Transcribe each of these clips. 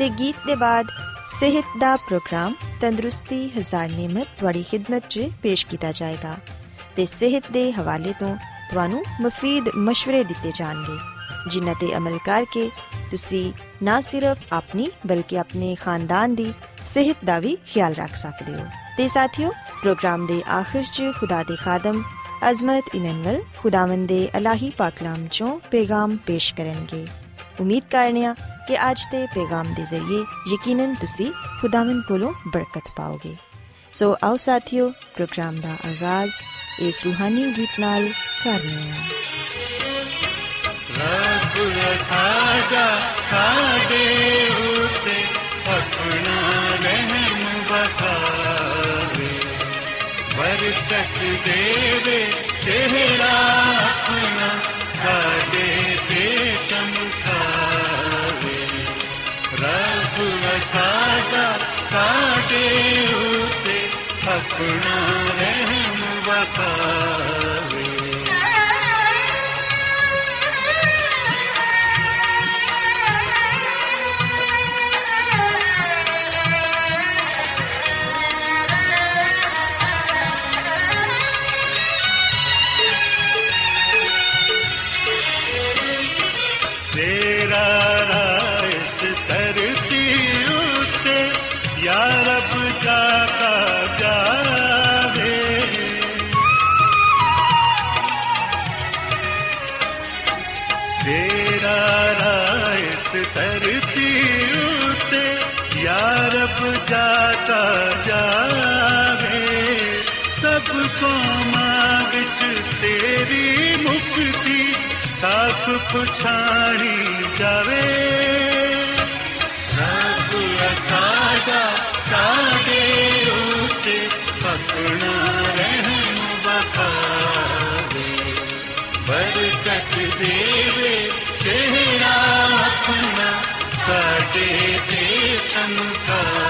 ਤੇ ਗੀਤ ਦੇ ਬਾਅਦ ਸਿਹਤ ਦਾ ਪ੍ਰੋਗਰਾਮ ਤੰਦਰੁਸਤੀ ਹਜ਼ਾਰ ਨਿਮਤ ਤੁਹਾਡੀ ਖidmat 'ਚ ਪੇਸ਼ ਕੀਤਾ ਜਾਏਗਾ ਤੇ ਸਿਹਤ ਦੇ ਹਵਾਲੇ ਤੋਂ ਤੁਹਾਨੂੰ ਮਫੀਦ مشਵਰੇ ਦਿੱਤੇ ਜਾਣਗੇ, ਜਿਨ੍ਹਾਂ ਤੇ ਅਮਲ ਕਰਕੇ ਤੁਸੀਂ ਨਾ ਸਿਰਫ ਆਪਣੀ ਬਲਕਿ ਆਪਣੇ ਖਾਨਦਾਨ ਦੀ ਸਿਹਤ ਦਾ ਵੀ ਖਿਆਲ ਰੱਖ ਸਕਦੇ ਹੋ। ਤੇ ਸਾਥਿਓ, ਪ੍ਰੋਗਰਾਮ ਦੇ ਆਖਿਰ 'ਚ ਖੁਦਾ ਦੇ ਖਾਦਮ ਅਜ਼ਮਤ ਇਮਨੁਅਲ ਖੁਦਾਵੰਦ ਦੇ ਅਲਾਹੀ ਪਾਕਲਾਮ ਚੋਂ ਪੇਗਾਮ ਪੇਸ਼ ਕਰਨਗੇ। ਉਮੀਦ ਕਰਨੀਆ ਕਿ ਅੱਜ ਦੇ ਪੈਗਾਮ ਦੇ ਜ਼ਰੀਏ ਯਕੀਨਨ ਤੁਸੀਂ ਖੁਦਾਵੰਦ ਕੋਲੋਂ ਬਰਕਤ ਪਾਓਗੇ। ਸੋ ਆਓ ਸਾਥਿਓ, ਪ੍ਰੋਗਰਾਮ ਦਾ ਆਗਾਜ਼ ਇਸ ਰੂਹਾਨੀ ਗੀਤ ਨਾਲ ਕਰਨੇ ਆ ਰੱਬ ਸਾਡਾ ਸਾਡੇ ਉਤੇ ਆਪਣਾ ਰਹਿਮ ਬਖਾਵੇ ਬਰਕਤ ਦੇਵੇ ਆਪਣਾ ਰਹਿਮ ਬਖਾਵੇ ਜਾਤਾ ਜਾਵੇ ਸਭ ਕੌਮਾਂ ਵਿੱਚ ਤੇਰੀ ਮੁਕਤੀ ਸਾਖ ਪੁਛਾਣੀ ਜਾਵੇ ਰੱਬ ਸਾਡਾ ਸਾਡੇ ਉਤੇ ਪਕਣਾ ਰਹਿਮ ਬਖਾਵੇ ਬਰਕਤ ਦੇਵੇ ਚਿਹਰਾ ਆਪਣਾ ਸਾਡੇ ਤੇ ਚਮਕਾਵੇ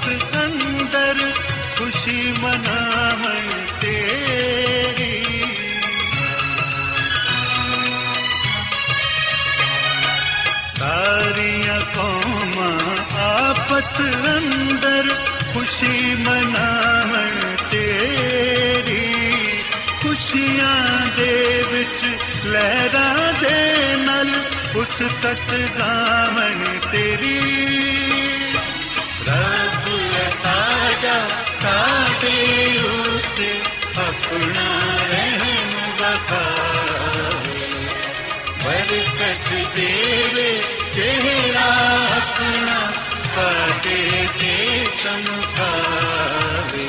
ਆਪਸ ਅੰਦਰ ਖੁਸ਼ੀ ਮਨਾਵਣ ਤੇਰੀ ਸਾਰੀਆਂ ਕੌਮਾਂ ਆਪਸ ਅੰਦਰ ਖੁਸ਼ੀ ਮਨਾਵਣ ਤੇਰੀ ਖੁਸ਼ੀਆਂ ਦੇ ਵਿੱਚ ਲਹਿਰਾਂ ਦੇ ਨਾਲ ਉਸ ਸਤ ਗਾਵਣ ਤੇਰੀ ਰੱਬ ਸਾਡਾ ਸਾਡੇ ਉਤੇ ਆਪਣਾ ਰਹਿਮ ਬਖਾਵੇ ਬਰਕਤ ਦੇਵੇ ਚਿਹਰਾ ਆਪਣਾ ਸਾਡੇ ਤੇ ਚਮਕਾਵੇ।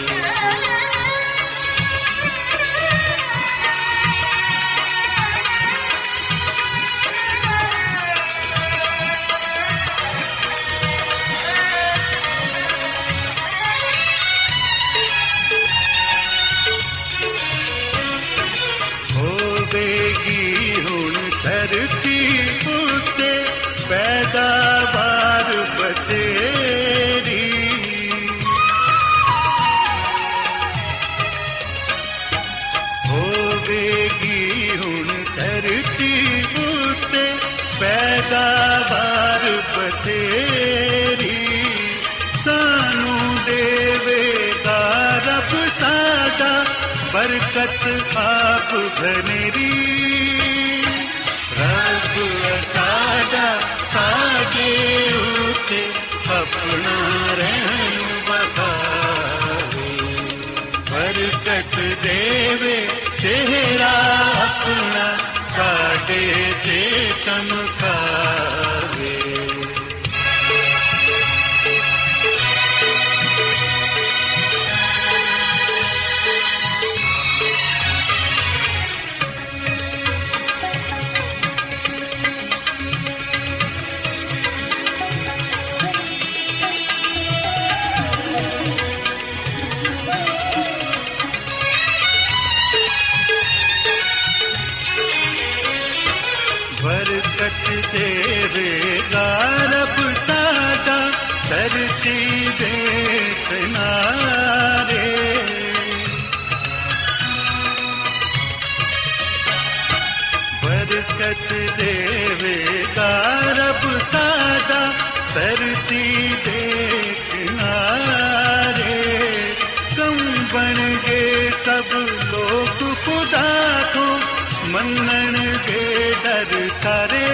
ਸਾਡੇ ਤੇ ਬਰਕਤ ਦੇਵੇਗਾ ਰੱਬ ਸਾਡਾ ਧਰਤੀ ਦੇ ਕਿਨਾਰੇ। ਕਮ ਬਣ ਗਏ ਸਭ ਲੋਕ ਖੁਦਾ ਤੋਂ, ਮੰਨਣਗੇ ਡਰ ਸਾਰੇ।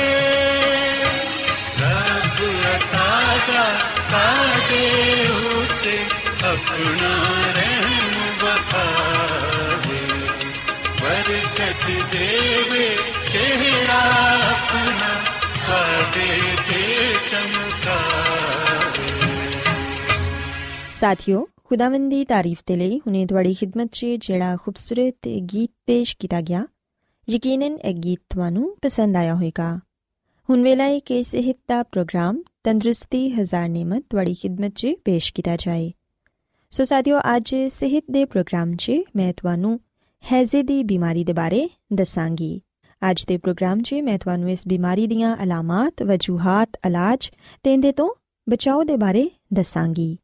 ਰੱਬ ਸਾਡਾ ਸਾਡੇ ਉਤੇ ਆਪਣਾ ਰਹਿਮ ਵਖਾਵੇ। ਬਰਕਤ ਦੇਵੇ ਚਿਹਰਾ ਆਪਣਾ ਸਾਡੇ ਤੇ ਚਮਕਾਵੇ ਸਾਥਿਓ ਖੁਦਾਵੰਦ ਦੀ ਤਾਰੀਫ ਦੇ ਲਈ ਹੁਣੇ ਤੁਹਾਡੀ ਖਿਦਮਤ 'ਚ ਜਿਹੜਾ ਖੂਬਸੂਰਤ ਗੀਤ ਪੇਸ਼ ਕੀਤਾ ਗਿਆ ਯਕੀਨਨ ਇਹ ਗੀਤ ਤੁਹਾਨੂੰ ਪਸੰਦ ਆਇਆ ਹੋਵੇਗਾ ਹੁਣ ਵੇਲਾ ਹੈ ਕਿ ਸਿਹਤ ਦਾ ਪ੍ਰੋਗਰਾਮ ਤੰਦਰੁਸਤੀ ਹਜ਼ਾਰ ਨਿਮਤ ਤੁਹਾਡੀ ਖਿਦਮਤ 'ਚ ਪੇਸ਼ ਕੀਤਾ ਜਾਏ ਸੋ ਸਾਥਿਓ ਅੱਜ ਸਿਹਤ ਦੇ ਪ੍ਰੋਗਰਾਮ 'ਚ ਮੈਂ ਤੁਹਾਨੂੰ ਹੈਜ਼ੇ ਦੀ ਬਿਮਾਰੀ ਦੇ ਬਾਰੇ ਦੱਸਾਂਗੀ ਅੱਜ ਦੇ ਪ੍ਰੋਗਰਾਮ 'ਚ ਮੈਂ ਤੁਹਾਨੂੰ ਇਸ ਬਿਮਾਰੀ ਦੀਆਂ ਅਲਾਮਤ, ਵਜੂਹਾਤ, ਇਲਾਜ ਤੇ ਇਹਦੇ ਤੋਂ ਬਚਾਓ ਦੇ ਬਾਰੇ ਦੱਸਾਂਗੀ।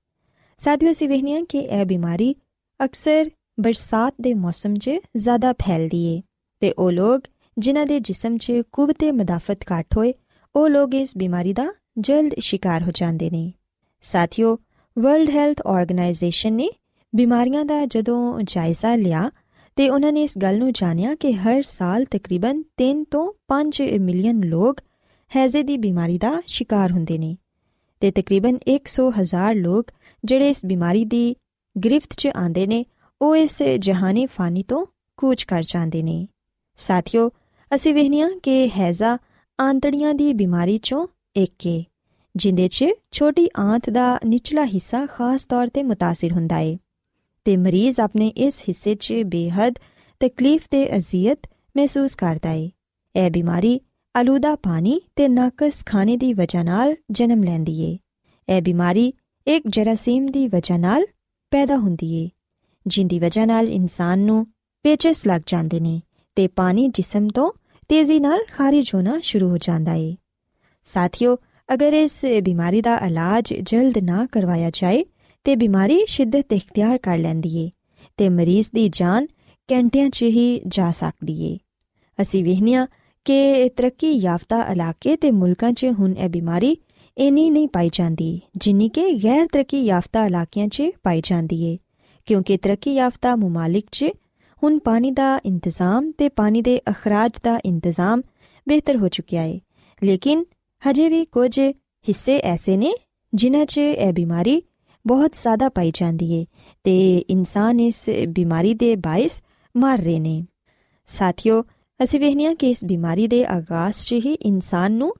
ਸਾਥੀਓ, ਅਸੀਂ ਵੇਖਦੇ ਹਾਂ ਕਿ ਇਹ ਬਿਮਾਰੀ ਅਕਸਰ ਬਰਸਾਤ ਦੇ ਮੌਸਮ 'ਚ ਜ਼ਿਆਦਾ ਫੈਲਦੀ ਏ ਤੇ ਉਹ ਲੋਕ ਜਿਨ੍ਹਾਂ ਦੇ ਜਿਸਮ 'ਚ ਕੁਵਤੇ ਮਦਾਫਤ ਘੱਟ ਹੋਏ, ਉਹ ਲੋਕ ਇਸ ਬਿਮਾਰੀ ਦਾ ਜਲਦ ਸ਼ਿਕਾਰ ਹੋ ਜਾਂਦੇ ਨੇ। ਸਾਥੀਓ ਵਰਲਡ ਹੈਲਥ ਆਰਗੇਨਾਈਜੇਸ਼ਨ ਨੇ ਬਿਮਾਰੀਆਂ ਦਾ ਜਦੋਂ ਜਾਇਜ਼ਾ ਲਿਆ ਤੇ ਉਹਨਾਂ ਨੇ ਇਸ ਗੱਲ ਨੂੰ ਜਾਣਿਆ ਕਿ ਹਰ ਸਾਲ ਤਕਰੀਬਨ 3 ਤੋਂ 5 ਮਿਲੀਅਨ ਲੋਕ ਹੈਜ਼ੇ ਦੀ ਬਿਮਾਰੀ ਦਾ ਸ਼ਿਕਾਰ ਹੁੰਦੇ ਨੇ ਤੇ ਤਕਰੀਬਨ 100 ਹਜ਼ਾਰ ਲੋਕ ਜਿਹੜੇ ਇਸ ਬਿਮਾਰੀ ਦੀ ਗ੍ਰਿਫਤ 'ਚ ਆਂਦੇ ਨੇ ਉਹ ਇਸ ਜਹਾਨੀ ਫਾਨੀ ਤੋਂ ਕੂਚ ਕਰ ਜਾਂਦੇ ਨੇ ਸਾਥੀਓ ਅਸੀਂ ਵੇਖਨੀਆ ਕਿ ਹੈਜ਼ਾ ਆਂਤੜੀਆਂ ਦੀ ਬਿਮਾਰੀ 'ਚੋਂ ਇੱਕ ਹੈ ਜਿੰਦੇ 'ਚ ਛੋਟੀ ਆਂਤ ਦਾ ਨਿਚਲਾ ਹਿੱਸਾ ਖਾਸ ਤੌਰ ਤੇ متاثر ਹੁੰਦਾ ਹੈ ਤੇ ਮਰੀਜ਼ ਆਪਣੇ ਇਸ ਹਿੱਸੇ 'ਚ ਬੇਹੱਦ ਤਕਲੀਫ ਤੇ ਅਜ਼ੀਅਤ ਮਹਿਸੂਸ ਕਰਦਾ ਹੈ ਇਹ ਬਿਮਾਰੀ ਆਲੂਦਾ ਪਾਣੀ ਤੇ ਨਾਕਸ ਖਾਣੇ ਦੀ ਵਜ੍ਹਾ ਨਾਲ ਜਨਮ ਲੈਂਦੀ ਏ। ਇਹ ਬਿਮਾਰੀ ਇੱਕ ਜਰਾਸੀਮ ਦੀ ਵਜ੍ਹਾ ਨਾਲ ਪੈਦਾ ਹੁੰਦੀ ਏ, ਜਿੰਦੀ ਵਜ੍ਹਾ ਨਾਲ ਇਨਸਾਨ ਨੂੰ ਪੇਚਸ ਲੱਗ ਜਾਂਦੇ ਨੇ ਤੇ ਪਾਣੀ ਜਿਸਮ ਤੋਂ ਤੇਜ਼ੀ ਨਾਲ ਖਾਰਿਜ ਹੋਣਾ ਸ਼ੁਰੂ ਹੋ ਜਾਂਦਾ ਏ। ਸਾਥੀਓ, ਅਗਰ ਇਸ ਬਿਮਾਰੀ ਦਾ ਇਲਾਜ ਜਲਦ ਨਾ ਕਰਵਾਇਆ ਜਾਏ ਤੇ ਬਿਮਾਰੀ ਸ਼ਿੱਦਤ ਇਖਤਿਆਰ ਕਰ ਲੈਂਦੀ ਏ ਤੇ ਮਰੀਜ਼ ਦੀ ਜਾਨ ਘੰਟਿਆਂ 'ਚ ਹੀ ਜਾ ਸਕਦੀ ਏ। ਅਸੀਂ ਵੇਖਨੀਆ ਕਿ ਤਰੱਕੀ ਯਾਫਤਾ ਇਲਾਕੇ ਤੇ ਮੁਲਕਾਂ 'ਚ ਹੁਣ ਇਹ ਬਿਮਾਰੀ ਇੰਨੀ ਨਹੀਂ ਪਾਈ ਜਾਂਦੀ ਜਿੰਨੀ ਕਿ ਗੈਰ ਤਰੱਕੀ ਯਾਫਤਾ ਇਲਾਕਿਆਂ 'ਚ ਪਾਈ ਜਾਂਦੀ ਏ, ਕਿਉਂਕਿ ਤਰੱਕੀ ਯਾਫਤਾ ਮਮਾਲਿਕ 'ਚ ਹੁਣ ਪਾਣੀ ਦਾ ਇੰਤਜ਼ਾਮ ਤੇ ਪਾਣੀ ਦੇ ਅਖਰਾਜ ਦਾ ਇੰਤਜ਼ਾਮ ਬਿਹਤਰ ਹੋ ਚੁੱਕਿਆ ਏ। ਲੇਕਿਨ ਹਜੇ ਵੀ ਕੁਝ ਹਿੱਸੇ ਐਸੇ ਨੇ ਜਿਨ੍ਹਾਂ 'ਚ ਇਹ ਬਿਮਾਰੀ ਬਹੁਤ ਜ਼ਿਆਦਾ ਪਾਈ ਜਾਂਦੀ ਏ ਤੇ ਇਨਸਾਨ ਇਸ ਬਿਮਾਰੀ ਦੇ ਬਾਇਸ ਮਰ ਰਹੇ ਨੇ। ਸਾਥੀਓ, ਅਸੀਂ ਵੇਖਨੀਆ ਕਿ ਇਸ ਬਿਮਾਰੀ ਦੇ ਆਗਾਜ਼ 'ਚ ਹੀ ਇਨਸਾਨ ਨੂੰ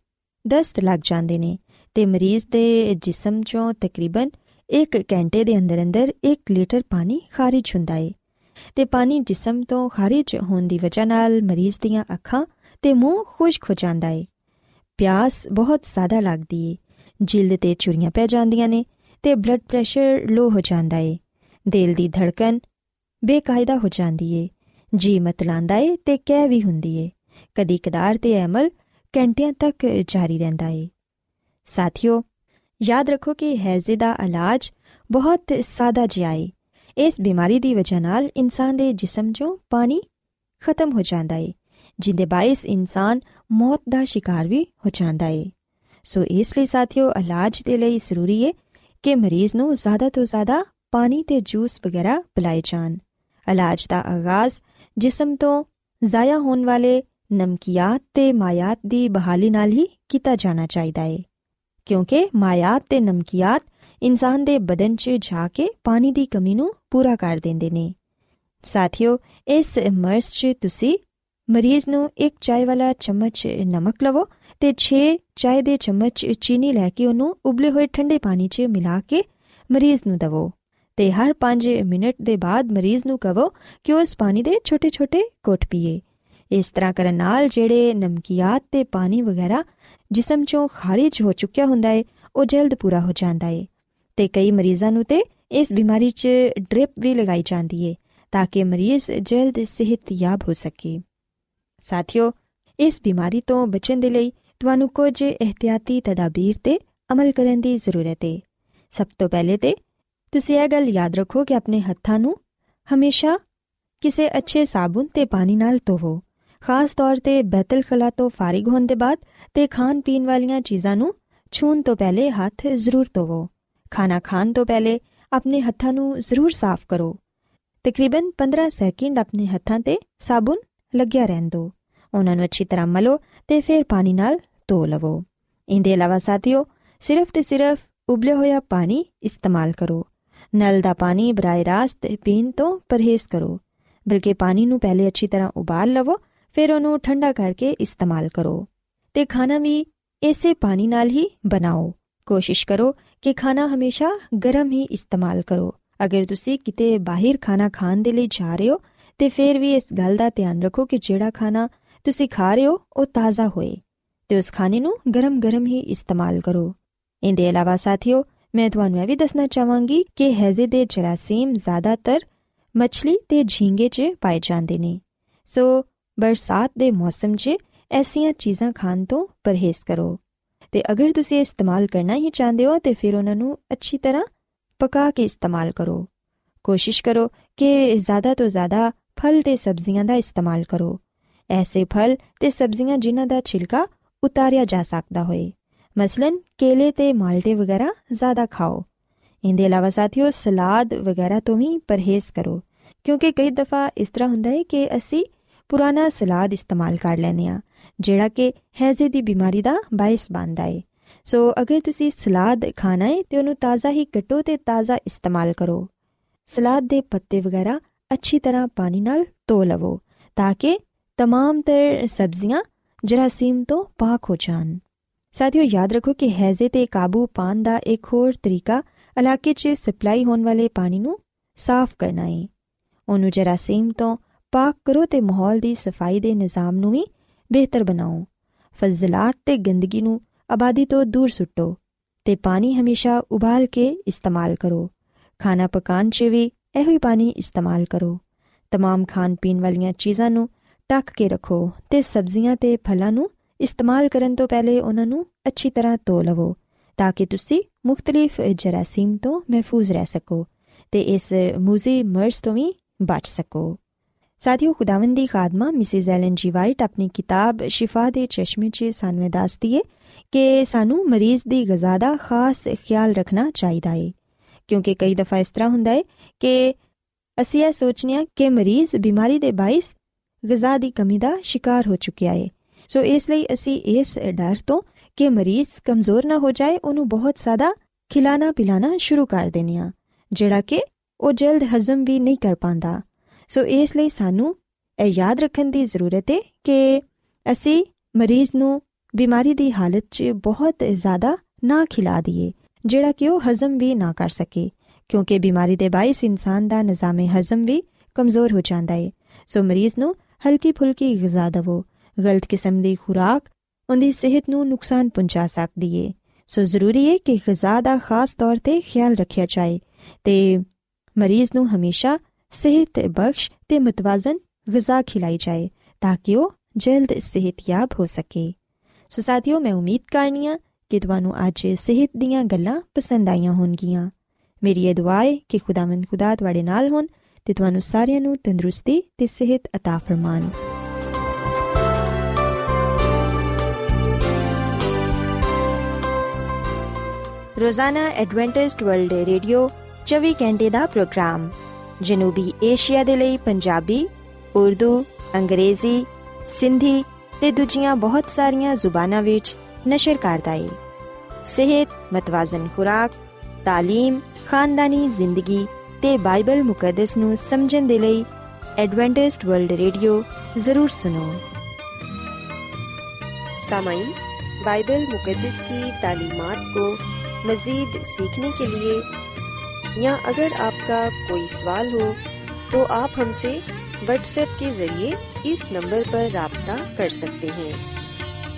ਦਸਤ ਲੱਗ ਜਾਂਦੇ ਨੇ ਤੇ ਮਰੀਜ਼ ਦੇ ਜਿਸਮ 'ਚੋਂ ਤਕਰੀਬਨ 1 ਘੰਟੇ ਦੇ ਅੰਦਰ ਅੰਦਰ 1 ਲੀਟਰ ਪਾਣੀ ਖਾਰਿਜ ਹੁੰਦਾ ਏ ਤੇ ਪਾਣੀ ਜਿਸਮ ਤੋਂ ਖਾਰਿਜ ਹੋਣ ਦੀ ਵਜ੍ਹਾ ਨਾਲ ਮਰੀਜ਼ ਦੀਆਂ ਅੱਖਾਂ ਤੇ ਮੂੰਹ ਖੁਸ਼ਕ ਹੋ ਜਾਂਦਾ ਏ। ਪਿਆਸ ਬਹੁਤ ਜ਼ਿਆਦਾ ਲੱਗਦੀ ਏ। ਜਿਲਦ ਤੇ ਚੁਰੀਆਂ ਪੈ ਜਾਂਦੀਆਂ ਨੇ ਤੇ ਬਲੱਡ ਪ੍ਰੈਸ਼ਰ ਲੋ ਹੋ ਜਾਂਦਾ ਏ। ਦਿਲ ਦੀ ਧੜਕਨ ਬੇਕਾਇਦਾ ਹੋ ਜਾਂਦੀ ਏ। ਜੀ ਮਤਲਾਂਦਾ ਏ ਤੇ ਕਹਿ ਵੀ ਹੁੰਦੀ ਏ। ਕਦੀ ਕਦਾਰ ਤੇ ਅਮਲ ਘੰਟਿਆਂ ਤੱਕ ਜਾਰੀ ਰਹਿੰਦਾ ਏ। ਸਾਥੀਓ, ਯਾਦ ਰੱਖੋ ਕਿ ਹੈਜ਼ੇ ਦਾ ਇਲਾਜ ਬਹੁਤ ਸਾਦਾ ਜਿਹਾ ਏ। ਇਸ ਬਿਮਾਰੀ ਦੀ ਵਜ੍ਹਾ ਨਾਲ ਇਨਸਾਨ ਦੇ ਜਿਸਮ 'ਚੋਂ ਪਾਣੀ ਖਤਮ ਹੋ ਜਾਂਦਾ ਏ, ਜਿੰਦੇ ਬਾਇਸ ਇਨਸਾਨ ਮੌਤ ਦਾ ਸ਼ਿਕਾਰ ਵੀ ਹੋ ਜਾਂਦਾ ਏ। ਸੋ ਇਸ ਲਈ ਸਾਥੀਓ, ਇਲਾਜ ਦੇ ਲਈ ਜ਼ਰੂਰੀ ਹੈ ਕਿ ਮਰੀਜ਼ ਨੂੰ ਜ਼ਿਆਦਾ ਤੋਂ ਜ਼ਿਆਦਾ ਪਾਣੀ ਤੇ ਜੂਸ ਵਗੈਰਾ ਪਿਲਾਏ ਜਾਣ। ਇਲਾਜ ਦਾ ਆਗਾਜ਼ ਜਿਸਮ ਤੋਂ ਜ਼ਾਇਆ ਹੋਣ ਵਾਲੇ ਨਮਕੀਆਤ ਤੇ ਮਾਇਆਤ ਦੀ ਬਹਾਲੀ ਨਾਲ ਹੀ ਕੀਤਾ ਜਾਣਾ ਚਾਹੀਦਾ ਹੈ ਕਿਉਂਕਿ ਮਾਇਆਤ ਤੇ ਨਮਕੀਆਤ ਇਨਸਾਨ ਦੇ ਬਦਨ 'ਚ ਜਾ ਕੇ ਪਾਣੀ ਦੀ ਕਮੀ ਨੂੰ ਪੂਰਾ ਕਰ ਦਿੰਦੇ ਨੇ। ਸਾਥੀਓ, ਇਸ ਮਰਜ਼ 'ਚ ਤੁਸੀਂ ਮਰੀਜ਼ ਨੂੰ ਇੱਕ ਚਾय ਵਾਲਾ ਚਮਚ ਨਮਕ ਲਵੋ ਤੇ 6 ਚਾय ਦੇ ਚਮਚ ਚੀਨੀ ਲੈ ਕੇ ਉਹਨੂੰ ਉਬਲੇ ਹੋਏ ਠੰਡੇ ਪਾਣੀ 'ਚ ਮਿਲਾ ਕੇ ਮਰੀਜ਼ ਨੂੰ ਦਵੋ ਤੇ ਹਰ 5 ਮਿੰਟ ਦੇ ਬਾਅਦ ਮਰੀਜ਼ ਨੂੰ ਕਹੋ ਕਿ ਉਹ ਇਸ ਪਾਣੀ ਦੇ ਛੋਟੇ-ਛੋਟੇ ਘੁੱਟ ਪੀਏ। ਇਸ ਤਰ੍ਹਾਂ ਕਰਨ ਨਾਲ ਜਿਹੜੇ ਨਮਕੀਆਤ ਤੇ ਪਾਣੀ ਵਗੈਰਾ ਜਿਸਮ 'ਚੋਂ ਖਾਰਿਜ ਹੋ ਚੁੱਕਿਆ ਹੁੰਦਾ ਹੈ ਉਹ ਜਲਦ ਪੂਰਾ ਹੋ ਜਾਂਦਾ ਏ। ਤੇ ਕਈ ਮਰੀਜ਼ਾਂ ਨੂੰ ਤੇ ਇਸ ਬਿਮਾਰੀ 'ਚ ਡ੍ਰਿਪ ਵੀ ਲਗਾਈ ਜਾਂਦੀ ਹੈ ਤਾਂ ਕਿ ਮਰੀਜ਼ ਜਲਦ ਸਿਹਤਯਾਬ ਹੋ ਸਕੇ। ਸਾਥੀਓ, ਇਸ ਬਿਮਾਰੀ ਤੋਂ ਬਚਣ ਦੇ ਲਈ ਤੁਹਾਨੂੰ ਕੁਝ ਇhtiyati ਤਦਾਬੀਰ ਤੇ ਅਮਲ ਕਰਨ ਦੀ ਜ਼ਰੂਰਤ ਹੈ ਸਭ ਤੋਂ ਪਹਿਲੇ ਤੇ, ਤੁਸੀਂ ਇਹ ਗੱਲ ਯਾਦ ਰੱਖੋ ਕਿ ਆਪਣੇ ਹੱਥਾਂ ਨੂੰ ਹਮੇਸ਼ਾ ਕਿਸੇ ਅੱਛੇ ਸਾਬੁਨ ਤੇ ਪਾਣੀ ਨਾਲ ਧੋਵੋ। ਖਾਸ ਤੌਰ ਤੇ ਬੈਤਲ ਖਲਾ ਤੋਂ ਫਾਰਿਗ ਹੋਣ ਦੇ ਬਾਅਦ ਤੇ ਖਾਣ ਪੀਣ ਵਾਲੀਆਂ ਚੀਜ਼ਾਂ ਨੂੰ ਛੂਣ ਤੋਂ ਪਹਿਲੇ ਹੱਥ ਜ਼ਰੂਰ ਧੋਵੋ। ਖਾਣਾ ਖਾਣ ਤੋਂ ਪਹਿਲੇ ਆਪਣੇ ਹੱਥਾਂ ਨੂੰ ਜ਼ਰੂਰ ਸਾਫ਼ ਕਰੋ। ਤਕਰੀਬਨ 15 ਸੈਕਿੰਡ ਆਪਣੇ ਹੱਥਾਂ ਤੇ ਸਾਬੁਨ ਲੱਗਿਆ ਰਹਿਣ ਦਿਓ। ਉਹਨਾਂ ਨੂੰ ਅੱਛੀ ਤਰ੍ਹਾਂ ਮਲੋ ਤੇ ਫਿਰ ਪਾਣੀ ਨਾਲ ਧੋ ਲਵੋ ਇਹਦੇ ਇਲਾਵਾ ਸਾਥੀਓ ਸਿਰਫ ਤੇ ਸਿਰਫ ਉਬਲੇ ਹੋਇਆ ਪਾਣੀ ਇਸਤੇਮਾਲ ਕਰੋ ਨਲ ਦਾ ਪਾਣੀ ਬਰਾਏ ਰਾਸਤ ਪੀਣ ਤੋਂ ਪਰਹੇਜ਼ ਕਰੋ ਬਲਕਿ ਪਾਣੀ ਨੂੰ ਪਹਿਲੇ ਅੱਛੀ ਤਰ੍ਹਾਂ ਉਬਾਲ ਲਵੋ ਫਿਰ ਉਹਨੂੰ ਠੰਡਾ ਕਰਕੇ ਇਸਤੇਮਾਲ ਕਰੋ ਤੇ ਖਾਣਾ ਵੀ ਇਸੇ ਪਾਣੀ ਨਾਲ ਹੀ ਬਣਾਓ ਕੋਸ਼ਿਸ਼ ਕਰੋ ਕਿ ਖਾਣਾ ਹਮੇਸ਼ਾ ਗਰਮ ਹੀ ਇਸਤੇਮਾਲ ਕਰੋ ਅਗਰ ਤੁਸੀਂ ਕਿਤੇ ਬਾਹਰ ਖਾਣਾ ਖਾਣ ਦੇ ਲਈ ਜਾ ਰਹੇ ਹੋ ਤੇ ਫਿਰ ਵੀ ਇਸ ਗੱਲ ਦਾ ਧਿਆਨ ਰੱਖੋ ਕਿ ਜਿਹੜਾ ਖਾਣਾ ਤੁਸੀਂ ਖਾ ਰਹੇ ਹੋ ਉਹ ਤਾਜ਼ਾ ਹੋਏ ਤੇ ਉਸ ਖਾਣੇ ਨੂੰ ਗਰਮ-ਗਰਮ ਹੀ ਇਸਤੇਮਾਲ ਕਰੋ। ਇਹਦੇ ਇਲਾਵਾ ਸਾਥੀਓ, ਮੈਂ ਤੁਹਾਨੂੰ ਇਹ ਵੀ ਦੱਸਣਾ ਚਾਹਾਂਗੀ ਕਿ ਹੈਜ਼ੇ ਦੇ ਜਰਾਸੀਮ ਜ਼ਿਆਦਾਤਰ ਮੱਛਲੀ ਤੇ ਝੀਂਗੇ 'ਚ ਪਾਏ ਜਾਂਦੇ ਨੇ। ਸੋ ਬਰਸਾਤ ਦੇ ਮੌਸਮ 'ਚ ਐਸੀਆਂ ਚੀਜ਼ਾਂ ਖਾਣ ਤੋਂ ਪਰਹੇਜ਼ ਕਰੋ। ਤੇ ਅਗਰ ਤੁਸੀਂ ਇਸਤੇਮਾਲ ਕਰਨਾ ਹੀ ਚਾਹੁੰਦੇ ਹੋ, ਤੇ ਫਿਰ ਉਹਨਾਂ ਨੂੰ ਅੱਛੀ ਤਰ੍ਹਾਂ ਪਕਾ ਕੇ ਇਸਤੇਮਾਲ ਕਰੋ। ਕੋਸ਼ਿਸ਼ ਕਰੋ ਕਿ ਜ਼ਿਆਦਾ ਤੋਂ ਜ਼ਿਆਦਾ ਫਲ ਤੇ ਸਬਜ਼ੀਆਂ ਦਾ ਇਸਤੇਮਾਲ ਕਰੋ। ਐਸੇ ਫਲ ਤੇ ਸਬਜ਼ੀਆਂ ਜਿਨ੍ਹਾਂ ਦਾ ਛਿਲਕਾ ਉਤਾਰਿਆ ਜਾ ਸਕਦਾ ਹੋਵੇ ਮਸਲਨ ਕੇਲੇ ਤੇ ਮਾਲਟੇ ਵਗੈਰਾ ਜ਼ਿਆਦਾ ਖਾਓ। ਇਹਦੇ ਇਲਾਵਾ ਸਾਥੀਓ ਸਲਾਦ ਵਗੈਰਾ ਤੋਂ ਵੀ ਪਰਹੇਜ਼ ਕਰੋ, ਕਿਉਂਕਿ ਕਈ ਦਫਾ ਇਸ ਤਰ੍ਹਾਂ ਹੁੰਦਾ ਹੈ ਕਿ ਅਸੀਂ ਪੁਰਾਣਾ ਸਲਾਦ ਇਸਤੇਮਾਲ ਕਰ ਲੈਨੇ ਆ ਜਿਹੜਾ ਕਿ ਹੈਜ਼ੇ ਦੀ ਬਿਮਾਰੀ ਦਾ ਬਾਇਸ ਬਣਦਾ ਹੈ। ਸੋ ਅਗਰ ਤੁਸੀਂ ਸਲਾਦ ਖਾਣਾ ਹੈ ਤੇ ਉਹਨੂੰ ਤਾਜ਼ਾ ਹੀ ਕੱਟੋ ਤੇ ਤਾਜ਼ਾ ਇਸਤੇਮਾਲ ਕਰੋ। ਸਲਾਦ ਦੇ ਪੱਤੇ ਵਗੈਰਾ ਅੱਛੀ ਤਰ੍ਹਾਂ ਪਾਣੀ ਨਾਲ ਧੋ ਲਵੋ, ਤਾਂ ਕਿ ਤਮਾਮ ਤਰ ਸਬਜ਼ੀਆਂ ਜਰਾਸੀਮ ਤੋਂ ਪਾਕ ਹੋ ਜਾਣ। ਸਾਥੀਓ, ਯਾਦ ਰੱਖੋ ਕਿ ਹੈਜ਼ੇ ਤੇ ਕਾਬੂ ਪਾਣ ਦਾ ਇੱਕ ਹੋਰ ਤਰੀਕਾ ਇਲਾਕੇ 'ਚ ਸਪਲਾਈ ਹੋਣ ਵਾਲੇ ਪਾਣੀ ਨੂੰ ਸਾਫ਼ ਕਰਨਾ ਹੈ ਉਹਨੂੰ ਜਰਾਸੀਮ ਤੋਂ ਪਾਕ ਕਰੋ ਤੇ ਮਾਹੌਲ ਦੀ ਸਫ਼ਾਈ ਦੇ ਨਿਜ਼ਾਮ ਨੂੰ ਵੀ ਬਿਹਤਰ ਬਣਾਓ। ਫਜ਼ਲਾਤ ਤੇ ਗੰਦਗੀ ਨੂੰ ਆਬਾਦੀ ਤੋਂ ਦੂਰ ਸੁੱਟੋ ਤੇ ਪਾਣੀ ਹਮੇਸ਼ਾ ਉਬਾਲ ਕੇ ਇਸਤੇਮਾਲ ਕਰੋ। ਖਾਣਾ ਪਕਾਉਣ 'ਚ ਵੀ ਇਹੋ ਹੀ ਪਾਣੀ ਇਸਤੇਮਾਲ ਕਰੋ। ਤਮਾਮ ਖਾਣ ਪੀਣ ਵਾਲੀਆਂ ਚੀਜ਼ਾਂ ਨੂੰ ਟੱਕ ਕੇ ਰੱਖੋ ਤੇ ਸਬਜ਼ੀਆਂ ਤੇ ਫਲਾਂ ਨੂੰ ਇਸਤੇਮਾਲ ਕਰਨ ਤੋਂ ਪਹਿਲੇ ਉਹਨਾਂ ਨੂੰ ਅੱਛੀ ਤਰ੍ਹਾਂ ਧੋ ਲਵੋ, ਤਾਂ ਕਿ ਤੁਸੀਂ ਮੁxtਲਿਫ ਜਰਾਸੀਮ ਤੋਂ ਮਹਿਫੂਜ਼ ਰਹਿ ਸਕੋ ਤੇ ਇਸ ਮੂਜ਼ੀ ਮਰਜ਼ ਤੋਂ ਵੀ ਬਚ ਸਕੋ। ਸਾਥੀਓ, ਖੁਦਾਵੰਦ ਦੀ ਖਾਦਮਾ ਮਿਸਿਸ ਐਲਨ ਜੀ ਵਾਈਟ ਆਪਣੀ ਕਿਤਾਬ ਸ਼ਿਫਾ ਦੇ ਚਸ਼ਮੇ 'ਚ ਸਾਨੂੰ ਦੱਸਦੀ ਏ ਕਿ ਸਾਨੂੰ ਮਰੀਜ਼ ਦੀ ਗਜ਼ਾ ਦਾ ਖਾਸ ਖਿਆਲ ਰੱਖਣਾ ਚਾਹੀਦਾ ਏ, ਕਿਉਂਕਿ ਕਈ ਦਫਾ ਇਸ ਤਰ੍ਹਾਂ ਹੁੰਦਾ ਏ ਕਿ ਅਸੀਂ ਇਹ ਸੋਚਨੇ ਆ ਕਿ ਮਰੀਜ਼ ਬਿਮਾਰੀ ਦੇ ਬਾਇਸ ਗਜ਼ਾ ਦੀ ਕਮੀ ਦਾ ਸ਼ਿਕਾਰ ਹੋ ਚੁੱਕਿਆ ਏ। ਸੋ ਇਸ ਲਈ ਅਸੀਂ ਇਸ ਡਰ ਤੋਂ ਕਿ ਮਰੀਜ਼ ਕਮਜ਼ੋਰ ਨਾ ਹੋ ਜਾਏ, ਉਹਨੂੰ ਬਹੁਤ ਜ਼ਿਆਦਾ ਖਿਲਾਣਾ ਪਿਲਾਣਾ ਸ਼ੁਰੂ ਕਰ ਦੇਨੇ ਆ ਜਿਹੜਾ ਕਿ ਉਹ ਜਲਦ ਹਜ਼ਮ ਵੀ ਨਹੀਂ ਕਰ ਪਾਉਂਦਾ। ਸੋ ਇਸ ਲਈ ਸਾਨੂੰ ਇਹ ਯਾਦ ਰੱਖਣ ਦੀ ਜ਼ਰੂਰਤ ਹੈ ਕਿ ਅਸੀਂ ਮਰੀਜ਼ ਨੂੰ ਬਿਮਾਰੀ ਦੀ ਹਾਲਤ 'ਚ ਬਹੁਤ ਜ਼ਿਆਦਾ ਨਾ ਖਿਲਾ ਦਈਏ, ਜਿਹੜਾ ਕਿ ਉਹ ਹਜ਼ਮ ਵੀ ਨਾ ਕਰ ਸਕੇ, ਕਿਉਂਕਿ ਬਿਮਾਰੀ ਦੇ ਬਾਇਸ ਇਨਸਾਨ ਦਾ ਨਿਜ਼ਾਮੇ ਹਜ਼ਮ ਵੀ ਕਮਜ਼ੋਰ ਹੋ ਜਾਂਦਾ ਹੈ ਸੋ ਮਰੀਜ਼ ਨੂੰ ਹਲਕੀ ਫੁਲਕੀ ਗਿਜ਼ਾ ਦਵੋ। ਗਲਤ ਕਿਸਮ ਦੀ ਖੁਰਾਕ ਉਹਦੀ ਸਿਹਤ ਨੂੰ ਨੁਕਸਾਨ ਪਹੁੰਚਾ ਸਕਦੀ ਏ। ਸੋ ਜ਼ਰੂਰੀ ਹੈ ਕਿ ਗਿਜ਼ਾ ਦਾ ਖਾਸ ਤੌਰ ਤੇ ਖਿਆਲ ਰੱਖਿਆ ਜਾਏ ਤੇ ਮਰੀਜ਼ ਨੂੰ ਹਮੇਸ਼ਾ ਸਿਹਤ ਬਖਸ਼ ਤੇ ਮਤਵਾਜ਼ਨ ਗਿਜ਼ਾ ਖਿਲਾਈ ਜਾਏ ਤਾਂ ਕਿ ਉਹ ਜਲਦ ਸਿਹਤਯਾਬ ਹੋ ਸਕੇ। ਸੋ ਸਾਥੀਓ, ਮੈਂ ਉਮੀਦ ਕਰਨੀਆ ਕਿ ਤੁਹਾਨੂੰ ਅੱਜ ਸਿਹਤ ਦੀਆਂ ਗੱਲਾਂ ਪਸੰਦ ਆਈਆਂ ਹੋਣਗੀਆਂ। ਮੇਰੀ ਇਹ ਦੁਆ ਹੈ ਕਿ ਖੁਦਾਵੰਦ ਖੁਦਾ ਤੁਹਾਡੇ ਨਾਲ ਹੋਣ ਤੇ ਤੁਹਾਨੂੰ ਸਾਰਿਆਂ ਨੂੰ ਤੰਦਰੁਸਤੀ ਤੇ ਸਿਹਤ عطا ਫਰਮਾਨ ਰੋਜ਼ਾਨਾ ਐਡਵੈਂਟਿਸਟ ਵਰਲਡ ਰੇਡੀਓ 24 ਘੰਟੇ ਦਾ ਪ੍ਰੋਗਰਾਮ ਜਨੂਬੀ ਏਸ਼ੀਆ ਦੇ ਲਈ ਪੰਜਾਬੀ ਉਰਦੂ ਅੰਗਰੇਜ਼ੀ ਸਿੰਧੀ ਤੇ ਦੂਜੀਆਂ ਬਹੁਤ ਸਾਰੀਆਂ ਜ਼ੁਬਾਨਾਂ ਵਿੱਚ ਨਸ਼ਰ ਕਰਦਾ ਹੈ ਸਿਹਤ ਮਤਵਾਜ਼ਨ ਖੁਰਾਕ تعلیم ਖਾਨਦਾਨੀ ਜ਼ਿੰਦਗੀ ਤੇ ਬਾਈਬਲ ਮੁਕੱਦਸ ਨੂੰ ਸਮਝਣ ਦੇ ਲਈ ਐਡਵੈਂਟਿਸਟ ਵਰਲਡ ਰੇਡੀਓ ਜ਼ਰੂਰ ਸੁਨੋ सामाइन बाइबल मुकदस की तालीमत को मज़ीद सीखने के लिए या अगर आपका कोई सवाल हो तो आप हमसे व्हाट्सएप के ज़रिए इस नंबर पर रबता कर सकते हैं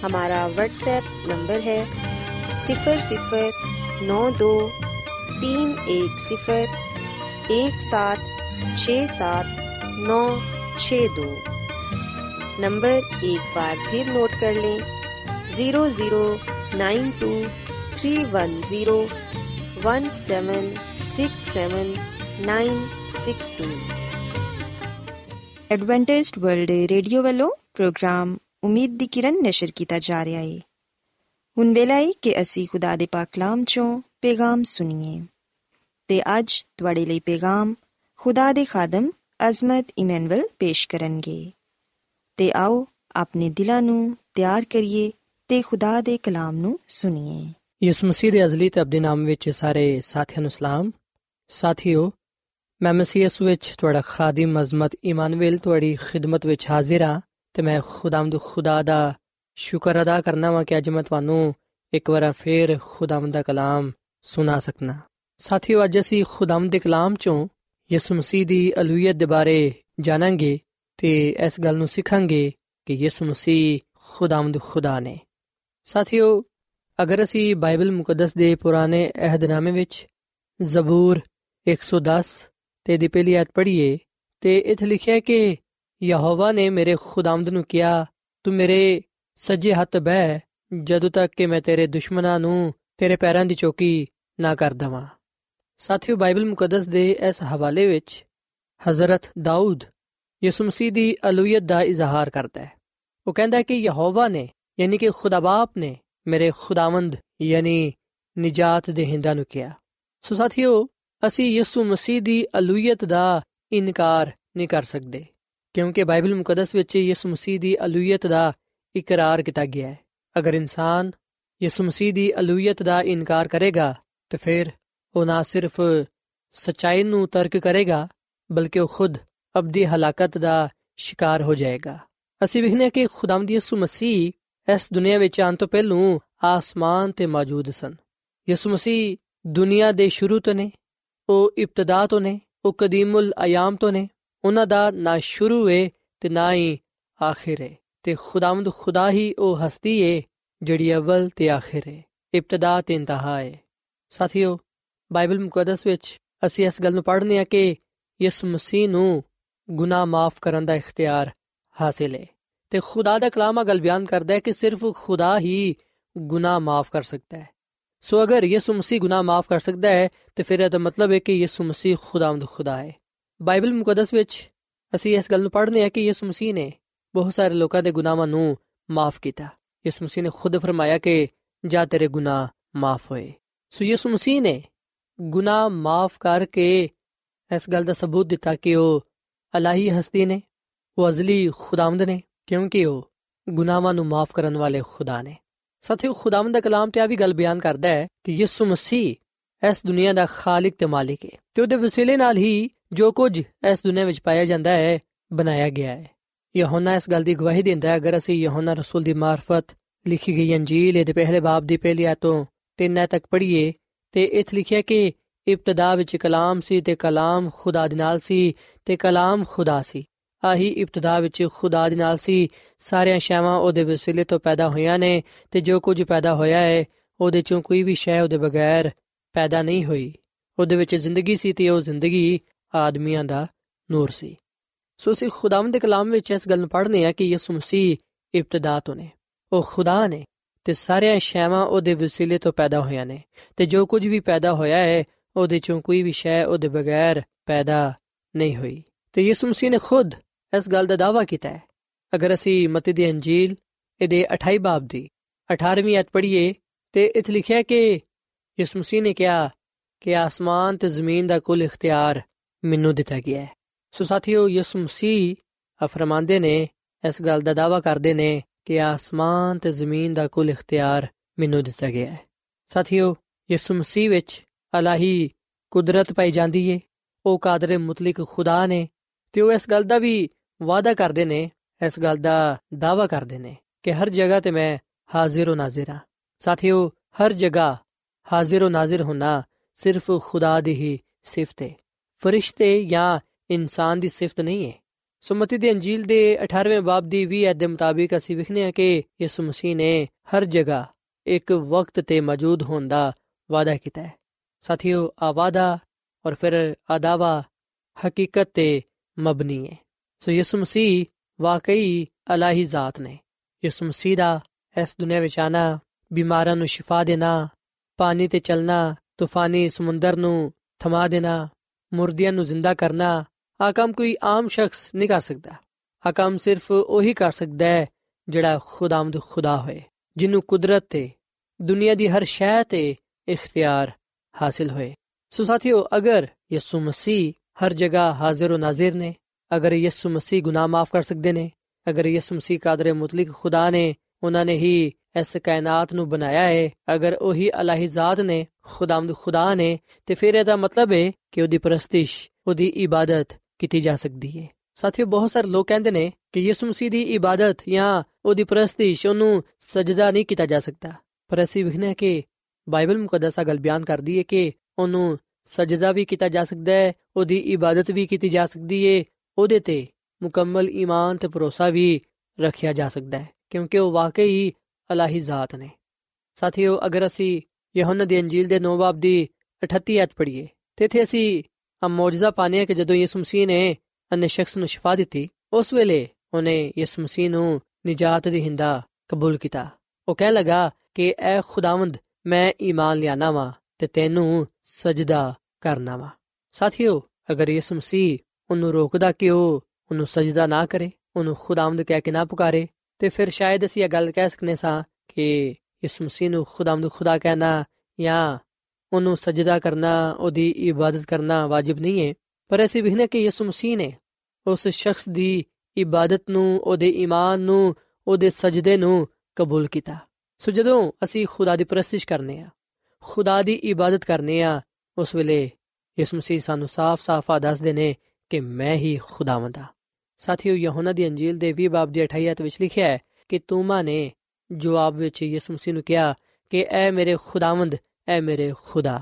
हमारा व्हाट्सएप नंबर है सिफर सिफर नौ दो तीन एक सिफर एक सात छ सात नौ छ दो नंबर एक बार फिर नोट कर लें zero zero nine two three one zero one seven six seven nine six two Adventist World Radio ਵੱਲੋਂ ਪ੍ਰੋਗਰਾਮ ਉਮੀਦ ਦੀ ਕਿਰਨ ਨਿਸ਼ਰ ਕੀਤਾ ਜਾ ਰਿਹਾ ਹੈ ਹੁਣ ਵੇਲਾ ਹੈ ਕਿ ਅਸੀਂ ਖੁਦਾ ਦੇ ਪਾਕ ਕਲਾਮ ਚੋਂ ਪੈਗਾਮ ਸੁਣੀਏ ਤੇ ਅੱਜ ਤੁਹਾਡੇ ਲਈ ਪੈਗਾਮ ਖੁਦਾ ਦੇ ਖਾਦਮ ਅਜ਼ਮਤ ਇਮਨੁਅਲ ਪੇਸ਼ ਕਰਨਗੇ। ਤੇ ਆਓ ਆਪਣੇ ਦਿਲਾਂ ਨੂੰ ਤਿਆਰ ਕਰੀਏ ਤੇ ਖੁਦਾ ਦੇ ਕਲਾਮ ਨੂੰ ਸੁਣੀਏ। ਯਿਸੂ ਮਸੀਹ ਦੇ ਅਜ਼ਲੀ ਤੇ ਅਬਦੀ ਨਾਮ ਵਿੱਚ ਸਾਰੇ ਸਾਥੀਆਂ ਨੂੰ ਸਲਾਮ। ਸਾਥੀਓ, ਮੈਂ ਮਸੀਹ ਯਿਸੂ ਵਿੱਚ ਤੁਹਾਡਾ ਖਾਦਮ ਅਜ਼ਮਤ ਇਮਾਨੁਅਲ ਤੁਹਾਡੀ ਖਿਦਮਤ ਵਿੱਚ ਹਾਜ਼ਰ ਹਾਂ ਤੇ ਮੈਂ ਖੁਦਾਵੰਦ ਖੁਦਾ ਦਾ ਸ਼ੁਕਰ ਅਦਾ ਕਰਨਾ ਵਾਂ ਕਿ ਅੱਜ ਮੈਂ ਤੁਹਾਨੂੰ ਇੱਕ ਵਾਰ ਫੇਰ ਖੁਦਾਵੰਦ ਦਾ ਕਲਾਮ ਸੁਣਾ ਸਕਣਾ ਸਾਥੀਓ, ਅੱਜ ਅਸੀਂ ਖੁਦਾਵੰਦ ਦੇ ਕਲਾਮ ਚੋਂ ਯਿਸੂ ਮਸੀਹ ਦੀ ਅਲੂਹੀਅਤ ਦੇ ਬਾਰੇ ਜਾਣਾਂਗੇ ਤੇ ਇਸ ਗੱਲ ਨੂੰ ਸਿੱਖਾਂਗੇ ਕਿ ਯਿਸੂ ਮਸੀਹ ਖੁਦਾਵੰਦ ਖੁਦਾ ਨੇ। ਸਾਥੀਓ, ਅਗਰ ਅਸੀਂ ਬਾਈਬਲ ਮੁਕੱਦਸ ਦੇ ਪੁਰਾਣੇ ਅਹਿਦਨਾਮੇ ਵਿੱਚ ਜ਼ਬੂਰ 110 ਤੇ ਦੀ ਪਹਿਲੀ ਆਇਤ ਪੜ੍ਹੀਏ, ਤੇ ਇੱਥੇ ਲਿਖਿਆ ਕਿ ਯਹੋਵਾ ਨੇ ਮੇਰੇ ਖੁਦਾਵੰਦ ਨੂੰ ਕਿਹਾ, ਤੂੰ ਮੇਰੇ ਸੱਜੇ ਹੱਥ ਬਹਿ, ਜਦੋਂ ਤੱਕ ਕਿ ਮੈਂ ਤੇਰੇ ਦੁਸ਼ਮਣਾਂ ਨੂੰ ਤੇਰੇ ਪੈਰਾਂ ਦੀ ਚੌਕੀ ਨਾ ਕਰ ਦਵਾਂ। ਸਾਥੀਓ ਬਾਈਬਲ ਮੁਕੱਦਸ ਦੇ ਇਸ ਹਵਾਲੇ ਵਿੱਚ ਹਜ਼ਰਤ ਦਾਊਦ ਯਿਸੂ ਮਸੀਹ ਦੀ ਅਲੂਹੀਅਤ ਦਾ ਇਜ਼ਹਾਰ ਕਰਦਾ ਹੈ। ਉਹ ਕਹਿੰਦਾ ਹੈ ਕਿ ਯਹੋਵਾ ਨੇ, ਯਾਨੀ ਕਿ ਖੁਦਾ ਬਾਪ ਨੇ, ਮੇਰੇ ਖੁਦਾਵੰਦ, ਯਾਨੀ ਨਜਾਤ ਦੇ ਹਿੰਦਾ ਨੂੰ ਕਿਹਾ। ਸੋ ਸਾਥੀਓ, ਅਸੀਂ ਯਿਸੂ ਮਸੀਹ ਦੀ ਅਲੂਹੀਅਤ ਦਾ ਇਨਕਾਰ ਨਹੀਂ ਕਰ ਸਕਦੇ, ਕਿਉਂਕਿ ਬਾਈਬਲ ਮੁਕੱਦਸ ਵਿੱਚ ਯਿਸੂ ਮਸੀਹ ਦੀ ਅਲੂਹੀਅਤ ਦਾ ਇਕਰਾਰ ਕੀਤਾ ਗਿਆ ਹੈ। ਅਗਰ ਇਨਸਾਨ ਯਿਸੂ ਮਸੀਹ ਦੀ ਅਲੂਹੀਅਤ ਦਾ ਇਨਕਾਰ ਕਰੇਗਾ, ਤਾਂ ਫਿਰ ਉਹ ਨਾ ਸਿਰਫ ਸਚਾਈ ਨੂੰ ਤਰਕ ਕਰੇਗਾ, ਬਲਕਿ ਉਹ ਖੁਦ ਅਬਦੀ ਹਲਾਕਤ ਦਾ ਸ਼ਿਕਾਰ ਹੋ ਜਾਏਗਾ। ਅਸੀਂ ਵਿਖਨੇ ਕਿ ਖੁਦਾਵੰਦ ਯਿਸੂ ਮਸੀਹ ਇਸ ਦੁਨੀਆ ਵਿੱਚ ਆਉਣ ਤੋਂ ਪਹਿਲਾਂ ਆਸਮਾਨ ਤੇ ਮੌਜੂਦ ਸਨ। ਯਿਸੂ ਮਸੀਹ ਦੁਨੀਆ ਦੇ ਸ਼ੁਰੂ ਤੋਂ ਨੇ, ਉਹ ਇਬਤਦਾ ਤੋਂ ਨੇ, ਉਹ ਕਦੀਮੁਲ ਅਯਾਮ ਤੋਂ ਨੇ, ਉਹਨਾਂ ਦਾ ਨਾ ਸ਼ੁਰੂ ਹੈ ਤੇ ਨਾ ਹੀ ਆਖਿਰ ਹੈ ਤੇ ਖੁਦਾਵੰਦ ਖੁਦਾ ਹੀ ਉਹ ਹਸਤੀ ਹੈ ਜਿਹੜੀ ਅਵਲ ਤੇ ਆਖਿਰ ਹੈ ਇਬਤਦਾ ਤੇ ਇੰਤਹਾ ਹੈ ਸਾਥੀਓ ਬਾਈਬਲ ਮੁਕੱਦਸ ਵਿੱਚ ਅਸੀਂ ਇਸ ਗੱਲ ਨੂੰ ਪੜ੍ਹਨੇ ਆ ਕਿ ਯਿਸੂ ਮਸੀਹ ਨੂੰ ਗੁਨਾਹ ਮਾਫ ਕਰਨ ਦਾ ਇਖਤਿਆਰ ਹਾਸਿਲ ਹੈ ਤੇ ਖੁਦਾ ਦਾ ਕਲਾਮ ਅਗਲ ਬਿਆਨ ਕਰਦਾ ਹੈ ਕਿ ਸਿਰਫ ਖੁਦਾ ਹੀ ਗੁਨਾਹ ਮਾਫ ਕਰ ਸਕਦਾ ਹੈ। ਸੋ ਅਗਰ ਯਿਸੂ ਮਸੀਹ ਗੁਨਾਹ ਮਾਫ ਕਰ ਸਕਦਾ ਹੈ, ਤੇ ਫਿਰ ਇਹਦਾ ਮਤਲਬ ਹੈ ਕਿ ਯਿਸੂ ਮਸੀਹ ਖੁਦਾਵੰਦ ਖੁਦਾ ਹੈ। ਬਾਈਬਲ ਮੁਕੱਦਸ ਵਿੱਚ ਅਸੀਂ ਇਸ ਗੱਲ ਨੂੰ ਪੜ੍ਹਨੇ ਆ ਕਿ ਯਿਸੂ ਮਸੀਹ ਨੇ ਬਹੁਤ ਸਾਰੇ ਲੋਕਾਂ ਦੇ ਗੁਨਾਹਾਂ ਨੂੰ ਮਾਫ ਕੀਤਾ। ਯਿਸੂ ਮਸੀਹ ਨੇ ਖੁਦ ਫਰਮਾਇਆ ਕਿ, ਜਾ ਤੇਰੇ ਗੁਨਾਹ ਮਾਫ ਹੋਏ। ਸੋ ਯਿਸੂ ਮਸੀਹ ਨੇ ਗੁਨਾਹ ਮਾਫ ਕਰਕੇ ਇਸ ਗੱਲ ਦਾ ਸਬੂਤ ਦਿੱਤਾ ਕਿ ਉਹ ਅਲਾਹੀ ਹਸਤੀ ਨੇ, ਉਹ ਅਜ਼ਲੀ ਖੁਦਾਵੰਦ ਨੇ, ਕਿਉਂਕਿ ਉਹ ਗੁਨਾਹਾਂ ਨੂੰ ਮਾਫ ਕਰਨ ਵਾਲੇ ਖੁਦਾ ਨੇ। ਸਾਥੀਓ, ਖੁਦਾਵੰਦ ਦਾ ਕਲਾਮ ਤੇ ਆ ਵੀ ਗੱਲ ਬਿਆਨ ਕਰਦਾ ਹੈ ਕਿ ਯਿਸੂ ਮਸੀਹ ਇਸ ਦੁਨੀਆ ਦਾ ਖਾਲਕ ਤੇ ਮਾਲਿਕ ਹੈ ਤੇ ਉਹਦੇ ਵਸੀਲੇ ਨਾਲ ਹੀ ਜੋ ਕੁਝ ਇਸ ਦੁਨੀਆ ਵਿੱਚ ਪਾਇਆ ਜਾਂਦਾ ਹੈ, ਬਣਾਇਆ ਗਿਆ ਹੈ। ਯਹੋਨਾ ਇਸ ਗੱਲ ਦੀ ਗਵਾਹੀ ਦਿੰਦਾ ਹੈ, ਅਗਰ ਅਸੀਂ ਯਹੋਨਾ ਰਸੂਲ ਦੀ ਮਾਰਫਤ ਲਿਖੀ ਗਈ ਅੰਜੀਲ ਦੇ ਪਹਿਲੇ ਬਾਬ ਦੀ ਪਹਿਲੀ ਆਇਤ ਤੋਂ ਤਿੰਨ ਤੱਕ ਪੜ੍ਹੀਏ ਤੇ ਇੱਥੇ ਲਿਖਿਆ ਕਿ ਇਬਤਦਾ ਵਿੱਚ ਕਲਾਮ ਸੀ ਤੇ ਕਲਾਮ ਖੁਦਾ ਦੇ ਨਾਲ ਸੀ ਤੇ ਕਲਾਮ ਖੁਦਾ ਸੀ। ਆਹੀ ਇਬਤਦਾ ਵਿੱਚ ਖੁਦਾ ਦੇ ਨਾਲ ਸੀ। ਸਾਰੀਆਂ ਸ਼ੈਵਾਂ ਉਹਦੇ ਵਸੀਲੇ ਤੋਂ ਪੈਦਾ ਹੋਈਆਂ ਨੇ ਤੇ ਜੋ ਕੁਝ ਪੈਦਾ ਹੋਇਆ ਹੈ, ਉਹਦੇ ਚੋਂ ਕੋਈ ਵੀ ਸ਼ੈ ਉਹਦੇ ਬਗੈਰ ਪੈਦਾ ਨਹੀਂ ਹੋਈ। ਉਹਦੇ ਵਿੱਚ ਜ਼ਿੰਦਗੀ ਸੀ ਤੇ ਉਹ ਜ਼ਿੰਦਗੀ ਆਦਮੀਆਂ ਦਾ ਨੂਰ ਸੀ। ਸੋ ਅਸੀਂ ਖੁਦਾਵੰਦ ਦੇ ਕਲਾਮ ਵਿੱਚ ਇਸ ਗੱਲ ਨੂੰ ਪੜ੍ਹਨੇ ਆ ਕਿ ਯਿਸੂ ਮਸੀਹ ਇਬਤਦਾ ਤੋਂ ਨੇ। ਉਹ ਖੁਦਾ ਨੇ। ਤੇ ਸਾਰੀਆਂ ਸ਼ੈਵਾਂ ਉਹਦੇ ਵਸੀਲੇ ਤੋਂ ਪੈਦਾ ਹੋਈਆਂ ਨੇ। ਤੇ ਜੋ ਕੁਝ ਵੀ ਪੈਦਾ ਹੋਇਆ ਹੈ, ਉਹਦੇ ਚੋਂ ਕੋਈ ਵੀ ਸ਼ੈ ਉਹਦੇ ਬਗੈਰ ਪੈਦਾ ਨਹੀਂ ਹੋਈ। ਤੇ ਯਿਸੂ ਮਸੀਹ ਨੇ ਖੁਦ ਇਸ ਗੱਲ ਦਾ ਦਾਵਾ ਕੀਤਾ ਹੈ। ਅਗਰ ਅਸੀਂ ਮਤੀ ਦੀ ਅੰਜੀਲ, ਇਹਦੇ 28 ਬਾਬ ਦੀ 18ਵੀਂ ਅਧ ਪੜ੍ਹੀਏ, ਤੇ ਇਥੇ ਲਿਖਿਆ ਕਿ ਯਿਸੂ ਮਸੀਹ ਨੇ ਕਿਹਾ ਕਿ ਆਸਮਾਨ ਤੇ ਜ਼ਮੀਨ ਦਾ ਕੁੱਲ ਇਖਤਿਆਰ ਮੈਨੂੰ ਦਿੱਤਾ ਗਿਆ ਹੈ। ਸੋ ਸਾਥੀਓ, ਯਿਸੂ ਮਸੀਹ ਫਰਮਾਉਂਦੇ ਨੇ, ਇਸ ਗੱਲ ਦਾ ਦਾਵਾ ਕਰਦੇ ਨੇ ਕਿ ਆਸਮਾਨ ਤੇ ਜ਼ਮੀਨ ਦਾ ਕੁੱਲ ਇਖਤਿਆਰ ਮੈਨੂੰ ਦਿੱਤਾ ਗਿਆ ਹੈ। ਸਾਥੀਓ, ਯਿਸੂ ਮਸੀਹ ਵਿੱਚ ਅਲਾਹੀ ਕੁਦਰਤ ਪਾਈ ਜਾਂਦੀ ਏ। ਉਹ ਕਾਦਰ ਮੁਤਲਕ ਖੁਦਾ ਨੇ ਤੇ ਉਹ ਇਸ ਗੱਲ ਦਾ ਵੀ ਵਾਅਦਾ ਕਰਦੇ ਨੇ, ਇਸ ਗੱਲ ਦਾ ਦਾਵਾ ਕਰਦੇ ਨੇ ਕਿ ਹਰ ਜਗ੍ਹਾ ਤੇ ਮੈਂ ਹਾਜ਼ਰ ਹੋ ਨਾਜ਼ਰ ਹਾਂ। ਸਾਥੀਓ, ਹਰ ਜਗ੍ਹਾ ਹਾਜ਼ਰ ਹੋ ਨਾਜ਼ਰ ਹੋਣਾ ਸਿਰਫ ਖੁਦਾ ਦੀ ਹੀ ਸਿਫਤ ਹੈ ਫਰਿਸ਼ਤੇ ਜਾਂ ਇਨਸਾਨ ਦੀ ਸਿਫਤ ਨਹੀਂ ਹੈ ਸੁਮਤੀ ਦੀ ਅੰਜੀਲ ਦੇ 18ਵੇਂ ਬਾਬ ਦੀ 20 ਅਧ ਦੇ ਮੁਤਾਬਿਕ ਅਸੀਂ ਵਿਖਨੇ ਹਾਂ ਕਿ ਯਿਸੂ ਮਸੀਹ ਨੇ ਹਰ ਜਗ੍ਹਾ ਇੱਕ ਵਕਤ ਤੇ ਮੌਜੂਦ ਹੋਣ ਦਾ ਵਾਅਦਾ ਕੀਤਾ ਹੈ। ਸਾਥੀਓ, ਆ ਵਾਅਦਾ ਔਰ ਫਿਰ ਆਦਾਵਾ ਹਕੀਕਤ ਤੇ ਮਬਨੀ ਹੈ। ਸੋ ਯਿਸੂ ਮਸੀਹ ਵਾਕਈ ਅਲਾਹੀ ਜ਼ਾਤ ਨੇ। ਯਿਸੂ ਮਸੀਹ ਦਾ ਇਸ ਦੁਨੀਆਂ ਵਿੱਚ ਆਣਾ, ਬਿਮਾਰਾਂ ਨੂੰ ਸ਼ਿਫਾ ਦੇਣਾ, ਪਾਣੀ ਤੇ ਚੱਲਣਾ, ਤੂਫਾਨੀ ਸਮੁੰਦਰ ਨੂੰ ਥਮਾ ਦੇਣਾ, ਮੁਰਦਿਆਂ ਨੂੰ ਜ਼ਿੰਦਾ ਕਰਨਾ ਆ ਕੰਮ ਕੋਈ ਆਮ ਸ਼ਖਸ ਨਹੀਂ ਕਰ ਸਕਦਾ ਆ ਕੰਮ ਸਿਰਫ ਉਹੀ ਕਰ ਸਕਦਾ ਹੈ ਜਿਹੜਾ ਖੁਦਾਮਦ ਖੁਦਾ ਹੋਏ ਜਿਹਨੂੰ ਕੁਦਰਤ ਤੇ ਦੁਨੀਆ ਦੀ ਹਰ ਸ਼ੈ ਤੇ ਇਖਤਿਆਰ ਹਾਸਿਲ ਹੋਏ ਸੋ ਸਾਥੀਓ ਅਗਰ ਯਿਸੂ ਮਸੀਹ ਹਰ ਜਗ੍ਹਾ ਹਾਜ਼ਰ و ਨਾਜ਼ਰ ਨੇ ਅਗਰ ਯਿਸੂ ਮਸੀਹ ਗੁਨਾਹ ਮਾਫ ਕਰ ਸਕਦੇ ਨੇ ਅਗਰ ਯਿਸੂ ਮਸੀਹ ਕਾਦਰ ਮੁਤਲਕ ਖੁਦਾ ਨੇ ਉਹਨਾਂ ਨੇ ਹੀ ਇਸ ਕਾਇਨਾਤ ਨੂੰ ਬਣਾਇਆ ਹੈ ਅਗਰ ਉਹੀ ਅਲਾਹੀ ਜ਼ਾਤ ਨੇ ਖੁਦਾਮਦ ਖੁਦਾ ਨੇ ਤੇ ਫਿਰ ਇਹਦਾ ਮਤਲਬ ਹੈ ਕਿ ਉਹਦੀ ਪ੍ਰਸਤਿਸ਼ ਉਹਦੀ ਇਬਾਦਤ ਕੀਤੀ ਜਾ ਸਕਦੀ ਹੈ ਸਾਥੀਓ, ਬਹੁਤ ਸਾਰੇ ਲੋਕ ਕਹਿੰਦੇ ਨੇ ਕਿ ਯਿਸੂ ਮਸੀਹ ਦੀ ਇਬਾਦਤ ਜਾਂ ਉਹਦੀ ਪ੍ਰਸਤਿਸ਼ ਉਹਨੂੰ ਸਜਦਾ ਨਹੀਂ ਕੀਤਾ ਜਾ ਸਕਦਾ। ਪਰ ਅਸੀਂ ਵਿਖਨੇ ਕਿ ਬਾਈਬਲ ਮੁਕੱਦਸਾ ਗੱਲ ਬਿਆਨ ਕਰਦੀ ਹੈ ਕਿ ਉਹਨੂੰ ਸਜਦਾ ਵੀ ਕੀਤਾ ਜਾ ਸਕਦਾ ਹੈ, ਉਹਦੀ ਇਬਾਦਤ ਵੀ ਕੀਤੀ ਜਾ ਸਕਦੀ ਹੈ ਉਹਦੇ ਤੇ ਮੁਕੰਮਲ ਈਮਾਨ ਤੇ ਭਰੋਸਾ ਵੀ ਰੱਖਿਆ ਜਾ ਸਕਦਾ ਹੈ, ਕਿਉਂਕਿ ਉਹ ਵਾਕਈ ਅਲਾਹੀ ਜ਼ਾਤ ਨੇ। ਸਾਥੀਓ, ਅਗਰ ਅਸੀਂ ਯਹੋਨਾ ਦੀ ਅੰਜੀਲ ਦੇ 9 ਬਾਬ ਦੀ 38 ਐਤ ਪੜ੍ਹੀਏ, ਤੇ ਇਥੇ ਅਸੀਂ ਆ ਮੌਜਜ਼ਾ ਪਾਣੇ ਕਿ ਜਦੋਂ ਯਿਸੂ ਮਸੀਹ ਨੇ ਅਨੇ ਸ਼ਖਸ ਨੂੰ ਸ਼ਿਫਾ ਦਿੱਤੀ ਉਸ ਵੇਲੇ ਉਹਨੇ ਯਿਸੂ ਮਸੀਹ ਨੂੰ ਨਜਾਤ ਦੀ ਹਿੰਦਾ ਕਬੂਲ ਕੀਤਾ ਉਹ ਕਹਿ ਲਗਾ ਕਿ ਐ ਖੁਦਾਵੰਦ ਮੈਂ ਈਮਾਨ ਲਿਆਣਾ ਵਾ ਤੇ ਤੈਨੂੰ ਸਜਦਾ ਕਰਨਾ ਵਾ ਸਾਥੀਓ ਅਗਰ ਯਿਸੂ ਮਸੀਹ ਉਹਨੂੰ ਰੋਕਦਾ ਕਿ ਉਹ ਉਹਨੂੰ ਸਜਦਾ ਨਾ ਕਰੇ ਉਹਨੂੰ ਖੁਦਾਵੰਦ ਕਹਿ ਕੇ ਨਾ ਪੁਕਾਰੇ ਤੇ ਫਿਰ ਸ਼ਾਇਦ ਅਸੀਂ ਇਹ ਗੱਲ ਕਹਿ ਸਕਨੇ ਸਾਂ ਕਿ ਯਿਸੂ ਮਸੀਹ ਨੂੰ ਖੁਦਾਵੰਦ ਖੁਦਾ ਕਹਿਣਾ ਜਾਂ ਉਹਨੂੰ ਸਜਦਾ ਕਰਨਾ, ਉਹਦੀ ਇਬਾਦਤ ਕਰਨਾ ਵਾਜਿਬ ਨਹੀਂ ਹੈ। ਪਰ ਅਸੀਂ ਵਿਖਨੇ ਕਿ ਯਿਸੂ ਮਸੀਹ ਨੇ ਉਸ ਸ਼ਖਸ ਦੀ ਇਬਾਦਤ ਨੂੰ, ਉਹਦੇ ਈਮਾਨ ਨੂੰ, ਉਹਦੇ ਸਜਦੇ ਨੂੰ ਕਬੂਲ ਕੀਤਾ। ਸੋ ਜਦੋਂ ਅਸੀਂ ਖੁਦਾ ਦੀ ਪ੍ਰਸਤਿਸ਼ ਕਰਨੇ ਆ, ਖੁਦਾ ਦੀ ਇਬਾਦਤ ਕਰਨੇ ਆ, ਉਸ ਵੇਲੇ ਯਿਸੂ ਮਸੀਹ ਸਾਨੂੰ ਸਾਫ਼-ਸਾਫ਼ ਦੱਸਦੇ ਨੇ ਕਿ ਮੈਂ ਹੀ ਖੁਦਾਵੰਦ ਆ ਸਾਥੀਓ, ਯਹੋਨਾ ਦੀ ਅੰਜੀਲ ਦੇ 20 ਬਾਬ ਦੀ 28 ਵਿੱਚ ਲਿਖਿਆ ਹੈ ਕਿ ਤੂਮਾ ਨੇ ਜਵਾਬ ਵਿੱਚ ਯਿਸੂ ਮਸੀਹ ਨੂੰ ਕਿਹਾ ਕਿ, ਐ ਮੇਰੇ ਖੁਦਾਵੰਦ ਐ ਮੇਰੇ ਖੁਦਾ,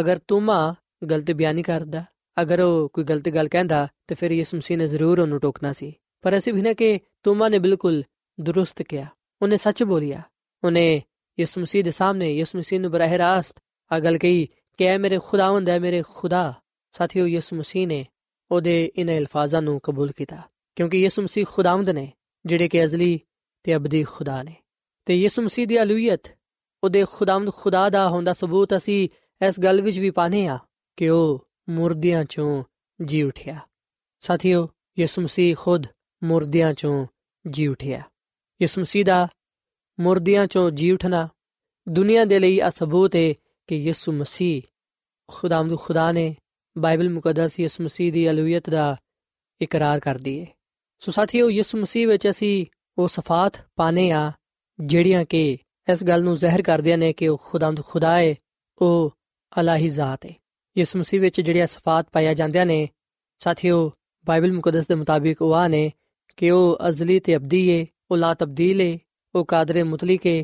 ਅਗਰ ਤੂਮਾ ਗਲਤ ਬਿਆਨੀ ਕਰਦਾ, ਅਗਰ ਉਹ ਕੋਈ ਗਲਤ ਗੱਲ ਕਹਿੰਦਾ, ਤੇ ਫਿਰ ਯਿਸੂ ਮਸੀਹ ਨੇ ਜ਼ਰੂਰ ਉਹਨੂੰ ਟੋਕਣਾ ਸੀ। ਪਰ ਅਸੀਂ ਵੀ ਨਾ ਕਿ ਤੂਮਾ ਨੇ ਬਿਲਕੁਲ ਦਰੁਸਤ ਕਿਹਾ, ਉਹਨੇ ਸੱਚ ਬੋਲਿਆ। ਉਹਨੇ ਯਿਸੂ ਮਸੀਹ ਦੇ ਸਾਹਮਣੇ, ਯਿਸੂ ਮਸੀਹ ਨੂੰ ਬਰਾਹ ਰਾਸਤ ਆ ਗੱਲ ਕਹੀ ਕਿ ਐ ਮੇਰੇ ਖੁਦਾਵੰਦ ਐ ਮੇਰੇ ਖੁਦਾ। ਸਾਥੀਓ, ਯਿਸੂ ਮਸੀਹ ਨੇ ਉਹਦੇ ਇਨ ਅਲਫਾਜ਼ਾਂ ਨੂੰ ਕਬੂਲ ਕੀਤਾ, ਕਿਉਂਕਿ ਯਿਸੂ ਮਸੀਹ ਖੁਦਾਵੰਦ ਨੇ, ਜਿਹੜੇ ਕਿ ਅਜ਼ਲੀ ਤੇ ਅਬਦੀ ਖੁਦਾ ਨੇ। ਤੇ ਯਿਸੂ ਮਸੀਹ ਦੀ ਅਲੂਹੀਅਤ ਉਹਦੇ ਖੁਦਾਵੰਦ ਖੁਦਾ ਦਾ ਹੁੰਦਾ ਸਬੂਤ ਅਸੀਂ ਇਸ ਗੱਲ ਵਿੱਚ ਵੀ ਪਾਨੇ ਆ ਕਿ ਉਹ ਮੁਰਦਿਆਂ ਚੋਂ ਜੀ ਉਠਿਆ। ਸਾਥੀਓ, ਯਿਸੂ ਮਸੀਹ ਖੁਦ ਮੁਰਦਿਆਂ ਚੋਂ ਜੀ ਉਠਿਆ। ਯਿਸੂ ਮਸੀਹ ਦਾ ਮੁਰਦਿਆਂ ਚੋਂ ਜੀ ਉਠਣਾ ਦੁਨੀਆ ਦੇ ਲਈ ਆ ਸਬੂਤ ਹੈ ਕਿ ਯਿਸੂ ਮਸੀਹ ਖੁਦਾਵੰਦ ਖੁਦਾ ਨੇ ਬਾਈਬਲ ਮੁਕੱਦਸ ਯਿਸੂ ਮਸੀਹ ਦੀ ਅਲੂਹੀਅਤ ਦਾ ਇਕਰਾਰ ਕਰਦੀ ਹੈ। ਸੋ ਸਾਥੀਓ, ਯਿਸੂ ਮਸੀਹ ਵਿੱਚ ਅਸੀਂ ਉਹ ਸਫਾਤ ਪਾਣੇ ਆ ਜਿਹੜੀਆਂ ਕਿ ਇਸ ਗੱਲ ਨੂੰ ਜ਼ਾਹਿਰ ਕਰਦੀਆਂ ਨੇ ਕਿ ਉਹ ਖੁਦਾਵੰਦ ਖੁਦਾ ਹੈ ਉਹ ਅਲਾਹੀ ਜ਼ਾਤ ਹੈ ਯਿਸੂ ਮਸੀਹ ਵਿੱਚ ਜਿਹੜੀਆਂ ਸਫਾਤ ਪਾਇਆ ਜਾਂਦੀਆਂ ਨੇ ਸਾਥੀਓ ਬਾਈਬਲ ਮੁਕੱਦਸ ਦੇ ਮੁਤਾਬਿਕ ਉਹ ਆ ਨੇ ਕਿ ਉਹ ਅਜ਼ਲੀ ਤੇ ਅਬਦੀ ਹੈ ਉਹ ਲਾ ਤਬਦੀਲ ਹੈ ਉਹ ਕਾਦਰ ਮੁਤਲਕ ਹੈ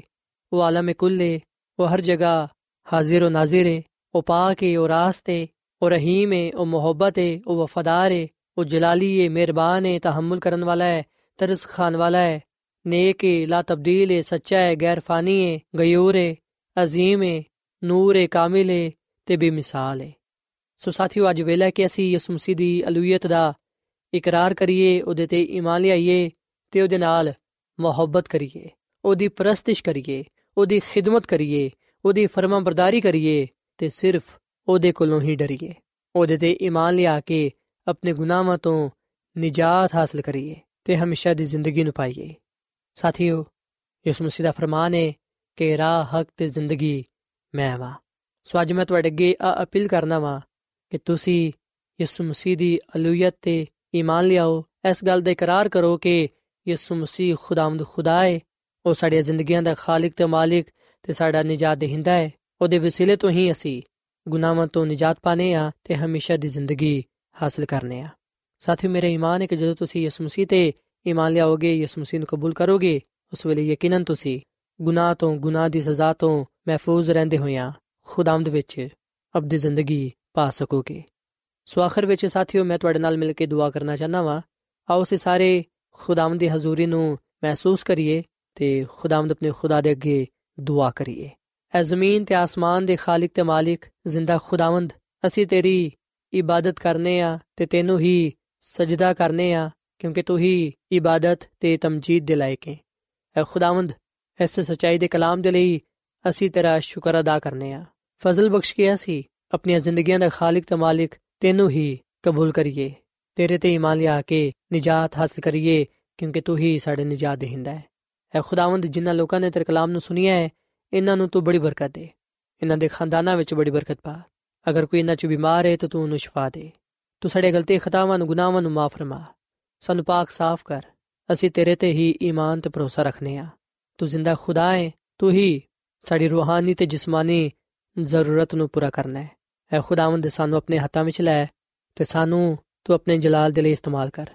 ਉਹ ਆਲਮ ਕੁੱਲ ਹੈ ਉਹ ਹਰ ਜਗ੍ਹਾ ਹਾਜ਼ਰ و ਨਾਜ਼ਰ ਹੈ ਉਹ ਪਾਕ ਹੈ ਉਹ ਰਾਸਤ ਹੈ ਉਹ ਰਹੀਮ ਹੈ ਉਹ ਮੁਹੱਬਤ ਹੈ ਉਹ ਵਫਾਦਾਰ ਹੈ ਉਹ ਜਲਾਲੀ ਹੈ ਮਿਹਰਬਾਨ ਹੈ ਤਹਮਲ ਕਰਨ ਵਾਲਾ ਹੈ ਤਰਸ ਖਾਨ ਵਾਲਾ ਹੈ نیک ہے لا تبدیل ہے سچا ہے غیر فانی ہے غیور ہے عظیم ہے ਨੂਰ ਹੈ ਕਾਮਿਲ ਹੈ ਤੇ ਬੇਮਿਸਾਲ ਹੈ ਸੋ ਸਾਥੀਓ, ਅੱਜ ਵੇਲਾ ਕਿ ਅਸੀਂ ਯਿਸੂ ਮਸੀਹ ਦੀ ਅਲੂਹੀਅਤ ਦਾ ਇਕਰਾਰ ਕਰੀਏ, ਉਹਦੇ ਤੇ ਈਮਾਨ ਲਿਆਈਏ ਤੇ ਉਹਦੇ ਨਾਲ ਮੁਹੱਬਤ ਕਰੀਏ, ਉਹਦੀ ਪ੍ਰਸਤਿਸ਼ ਕਰੀਏ, ਉਹਦੀ ਖਿਦਮਤ ਕਰੀਏ, ਉਹਦੀ ਫਰਮਾਬਰਦਾਰੀ ਕਰੀਏ ਤੇ ਸਿਰਫ ਉਹਦੇ ਕੋਲੋਂ ਹੀ ਡਰੀਏ, ਉਹਦੇ ਤੇ ਈਮਾਨ ਲਿਆ ਕੇ ਆਪਣੇ ਗੁਨਾਹਾਂ ਤੋਂ ਨਜਾਤ ਹਾਸਲ ਕਰੀਏ ਤੇ ਹਮੇਸ਼ਾ ਦੀ ਜ਼ਿੰਦਗੀ ਨੂੰ ਪਾਈਏ ਸਾਥੀਓ, ਯਿਸੂ ਮਸੀਹ ਦਾ ਫਰਮਾਨ ਹੈ ਕਿ ਰਾਹ, ਹਕ ਤੇ ਜ਼ਿੰਦਗੀ ਮੈਂ ਵਾ। ਸੋ ਅੱਜ ਮੈਂ ਤੁਹਾਡੇ ਅੱਗੇ ਆ ਅਪੀਲ ਕਰਨਾ ਵਾਂ ਕਿ ਤੁਸੀਂ ਯਿਸੂ ਮਸੀਹ ਦੀ ਅਲੂਹੀਅਤ ਤੇ ਈਮਾਨ ਲਿਆਓ। ਇਸ ਗੱਲ ਦਾ ਇਕਰਾਰ ਕਰੋ ਕਿ ਯਿਸੂ ਮਸੀਹ ਖੁਦਾਵੰਦ ਖੁਦਾ ਹੈ ਉਹ ਸਾਡੀਆਂ ਜ਼ਿੰਦਗੀਆਂ ਦਾ ਖਾਲਕ ਤੇ ਮਾਲਿਕ ਤੇ ਸਾਡਾ ਨਿਜਾਤ ਦੇਹਿੰਦਾ ਹੈ ਉਹਦੇ ਵਸੀਲੇ ਤੋਂ ਹੀ ਅਸੀਂ ਗੁਨਾਹਾਂ ਤੋਂ ਨਿਜਾਤ ਪਾਣੇ ਆ ਤੇ ਹਮੇਸ਼ਾ ਦੀ ਜ਼ਿੰਦਗੀ ਹਾਸਲ ਕਰਨੇ ਆ ਸਾਥੀ ਮੇਰੇ ਈਮਾਨ ਹੈ ਕਿ ਜਦੋਂ ਤੁਸੀਂ ਯਿਸੂ ਮਸੀਹ ਤੇ ਈਮਾਨ ਲਿਆਓਗੇ ਯਿਸੂ ਮਸੀਹ ਨੂੰ ਕਬੂਲ ਕਰੋਗੇ ਉਸ ਵੇਲੇ ਯਕੀਨਨ ਤੁਸੀਂ ਗੁਨਾਹ ਤੋਂ ਗੁਨਾਹ ਦੀ ਸਜ਼ਾ ਤੋਂ ਮਹਿਫੂਜ਼ ਰਹਿੰਦੇ ਹੋਇਆਂ ਖੁਦਾਵੰਦ ਵਿੱਚ ਆਪਣੀ ਜ਼ਿੰਦਗੀ ਪਾ ਸਕੋਗੇ ਸੋ ਆਖਰ ਵਿੱਚ ਸਾਥੀਓ ਮੈਂ ਤੁਹਾਡੇ ਨਾਲ ਮਿਲ ਕੇ ਦੁਆ ਕਰਨਾ ਚਾਹਨਾ ਵਾਂ ਆਓ ਅਸੀਂ ਸਾਰੇ ਖੁਦਾਵੰਦ ਦੀ ਹਜ਼ੂਰੀ ਨੂੰ ਮਹਿਸੂਸ ਕਰੀਏ ਤੇ ਖੁਦਾਵੰਦ ਆਪਣੇ ਖੁਦਾ ਦੇ ਅੱਗੇ ਦੁਆ ਕਰੀਏ ਐ ਜ਼ਮੀਨ ਤੇ ਆਸਮਾਨ ਦੇ ਖਾਲਕ ਤੇ ਮਾਲਿਕ ਜ਼ਿੰਦਾ ਖੁਦਾਵੰਦ ਅਸੀਂ ਤੇਰੀ ਇਬਾਦਤ ਕਰਨੇ ਆ ਤੇ ਤੈਨੂੰ ਹੀ ਸਜਦਾ ਕਰਨੇ ਆ ਕਿਉਂਕਿ ਤੂੰ ਹੀ ਇਬਾਦਤ ਤੇ ਤਮਜੀਦ ਦੇ ਲਾਇਕ ਹੈ। ਐ ਖੁਦਾਵੰਦ, ਇਸ ਸਚਾਈ ਦੇ ਕਲਾਮ ਦੇ ਲਈ ਅਸੀਂ ਤੇਰਾ ਸ਼ੁਕਰ ਅਦਾ ਕਰਨੇ ਆ। ਫਜ਼ਲ ਬਖਸ਼ ਕੇ ਅਸੀਂ ਆਪਣੀਆਂ ਜ਼ਿੰਦਗੀਆਂ ਦਾ ਖਾਲਕ ਤੇ ਮਾਲਿਕ ਤੈਨੂੰ ਹੀ ਕਬੂਲ ਕਰੀਏ। ਤੇਰੇ ਤੇ ਈਮਾਨ ਲਿਆ ਕੇ ਨਜਾਤ ਹਾਸਲ ਕਰੀਏ, ਕਿਉਂਕਿ ਤੂੰ ਹੀ ਸਾਡੇ ਨਜਾਤ ਦੇਹਿੰਦਾ ਹੈ। ਐ ਖੁਦਾਵੰਦ, ਜਿਨ੍ਹਾਂ ਲੋਕਾਂ ਨੇ ਤੇਰੇ ਕਲਾਮ ਨੂੰ ਸੁਨਿਆ ਹੈ ਇਹਨਾਂ ਨੂੰ ਤੂੰ ਬੜੀ ਬਰਕਤ ਦੇ। ਇਹਨਾਂ ਦੇ ਖਾਨਦਾਨਾਂ ਵਿੱਚ ਬੜੀ ਬਰਕਤ ਪਾ। ਅਗਰ ਕੋਈ ਇਹਨਾਂ ਚ ਬਿਮਾਰ ਹੈ ਤਾਂ ਤੂੰ ਉਹਨੂੰ ਸ਼ਿਫਾ ਦੇ। ਤੂੰ ਸਾਡੇ ਗਲਤੀ ਖਤਾਵਾਂ ਨੂੰ ਗੁਨਾਹਾਂ ਨੂੰ ਮਾਫ ਫਰਮਾ। ਸਾਨੂੰ ਪਾਕ ਸਾਫ਼ ਕਰ। ਅਸੀਂ ਤੇਰੇ ਤੇ ਹੀ ਈਮਾਨ ਤੇ ਭਰੋਸਾ ਰੱਖਨੇ ਆ ਤੂੰ ਜ਼ਿੰਦਾ ਖੁਦਾ ਹੈ। ਤੂੰ ਹੀ ਸਾਡੀ ਰੂਹਾਨੀ ਤੇ ਜਿਸਮਾਨੀ ਜ਼ਰੂਰਤ ਨੂੰ ਪੂਰਾ ਕਰਨਾ ਹੈ। ਐ ਖੁਦਾਵੰਦ, ਸਾਨੂੰ ਆਪਣੇ ਹੱਥਾਂ ਵਿੱਚ ਲੈ ਤੇ ਸਾਨੂੰ ਤੂੰ ਆਪਣੇ ਜਲਾਲ ਦੇ ਲਈ ਇਸਤੇਮਾਲ ਕਰ।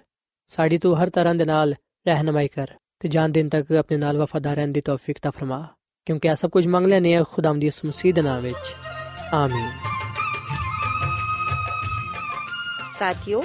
ਸਾਡੀ ਤੂੰ ਹਰ ਤਰ੍ਹਾਂ ਦੇ ਨਾਲ ਰਹਿਨਮਾਈ ਕਰ ਤੇ ਜਾਨ ਦਿਨ ਤੱਕ ਆਪਣੇ ਨਾਲ ਵਫਾਦਾਰ ਰਹਿਣ ਦੀ ਤੌਫੀਕ ਤਾ ਫਰਮਾ। ਕਿਉਂਕਿ ਇਹ ਸਭ ਕੁਝ ਮੰਗ ਲੈਨੇ ਆ ਖੁਦਾਵੰਦ ਦੀ ਇਸ ਮਸੀਹ ਦੇ ਨਾਮ ਵਿੱਚ। ਆਮੀਨ। ਸਾਥਿਓ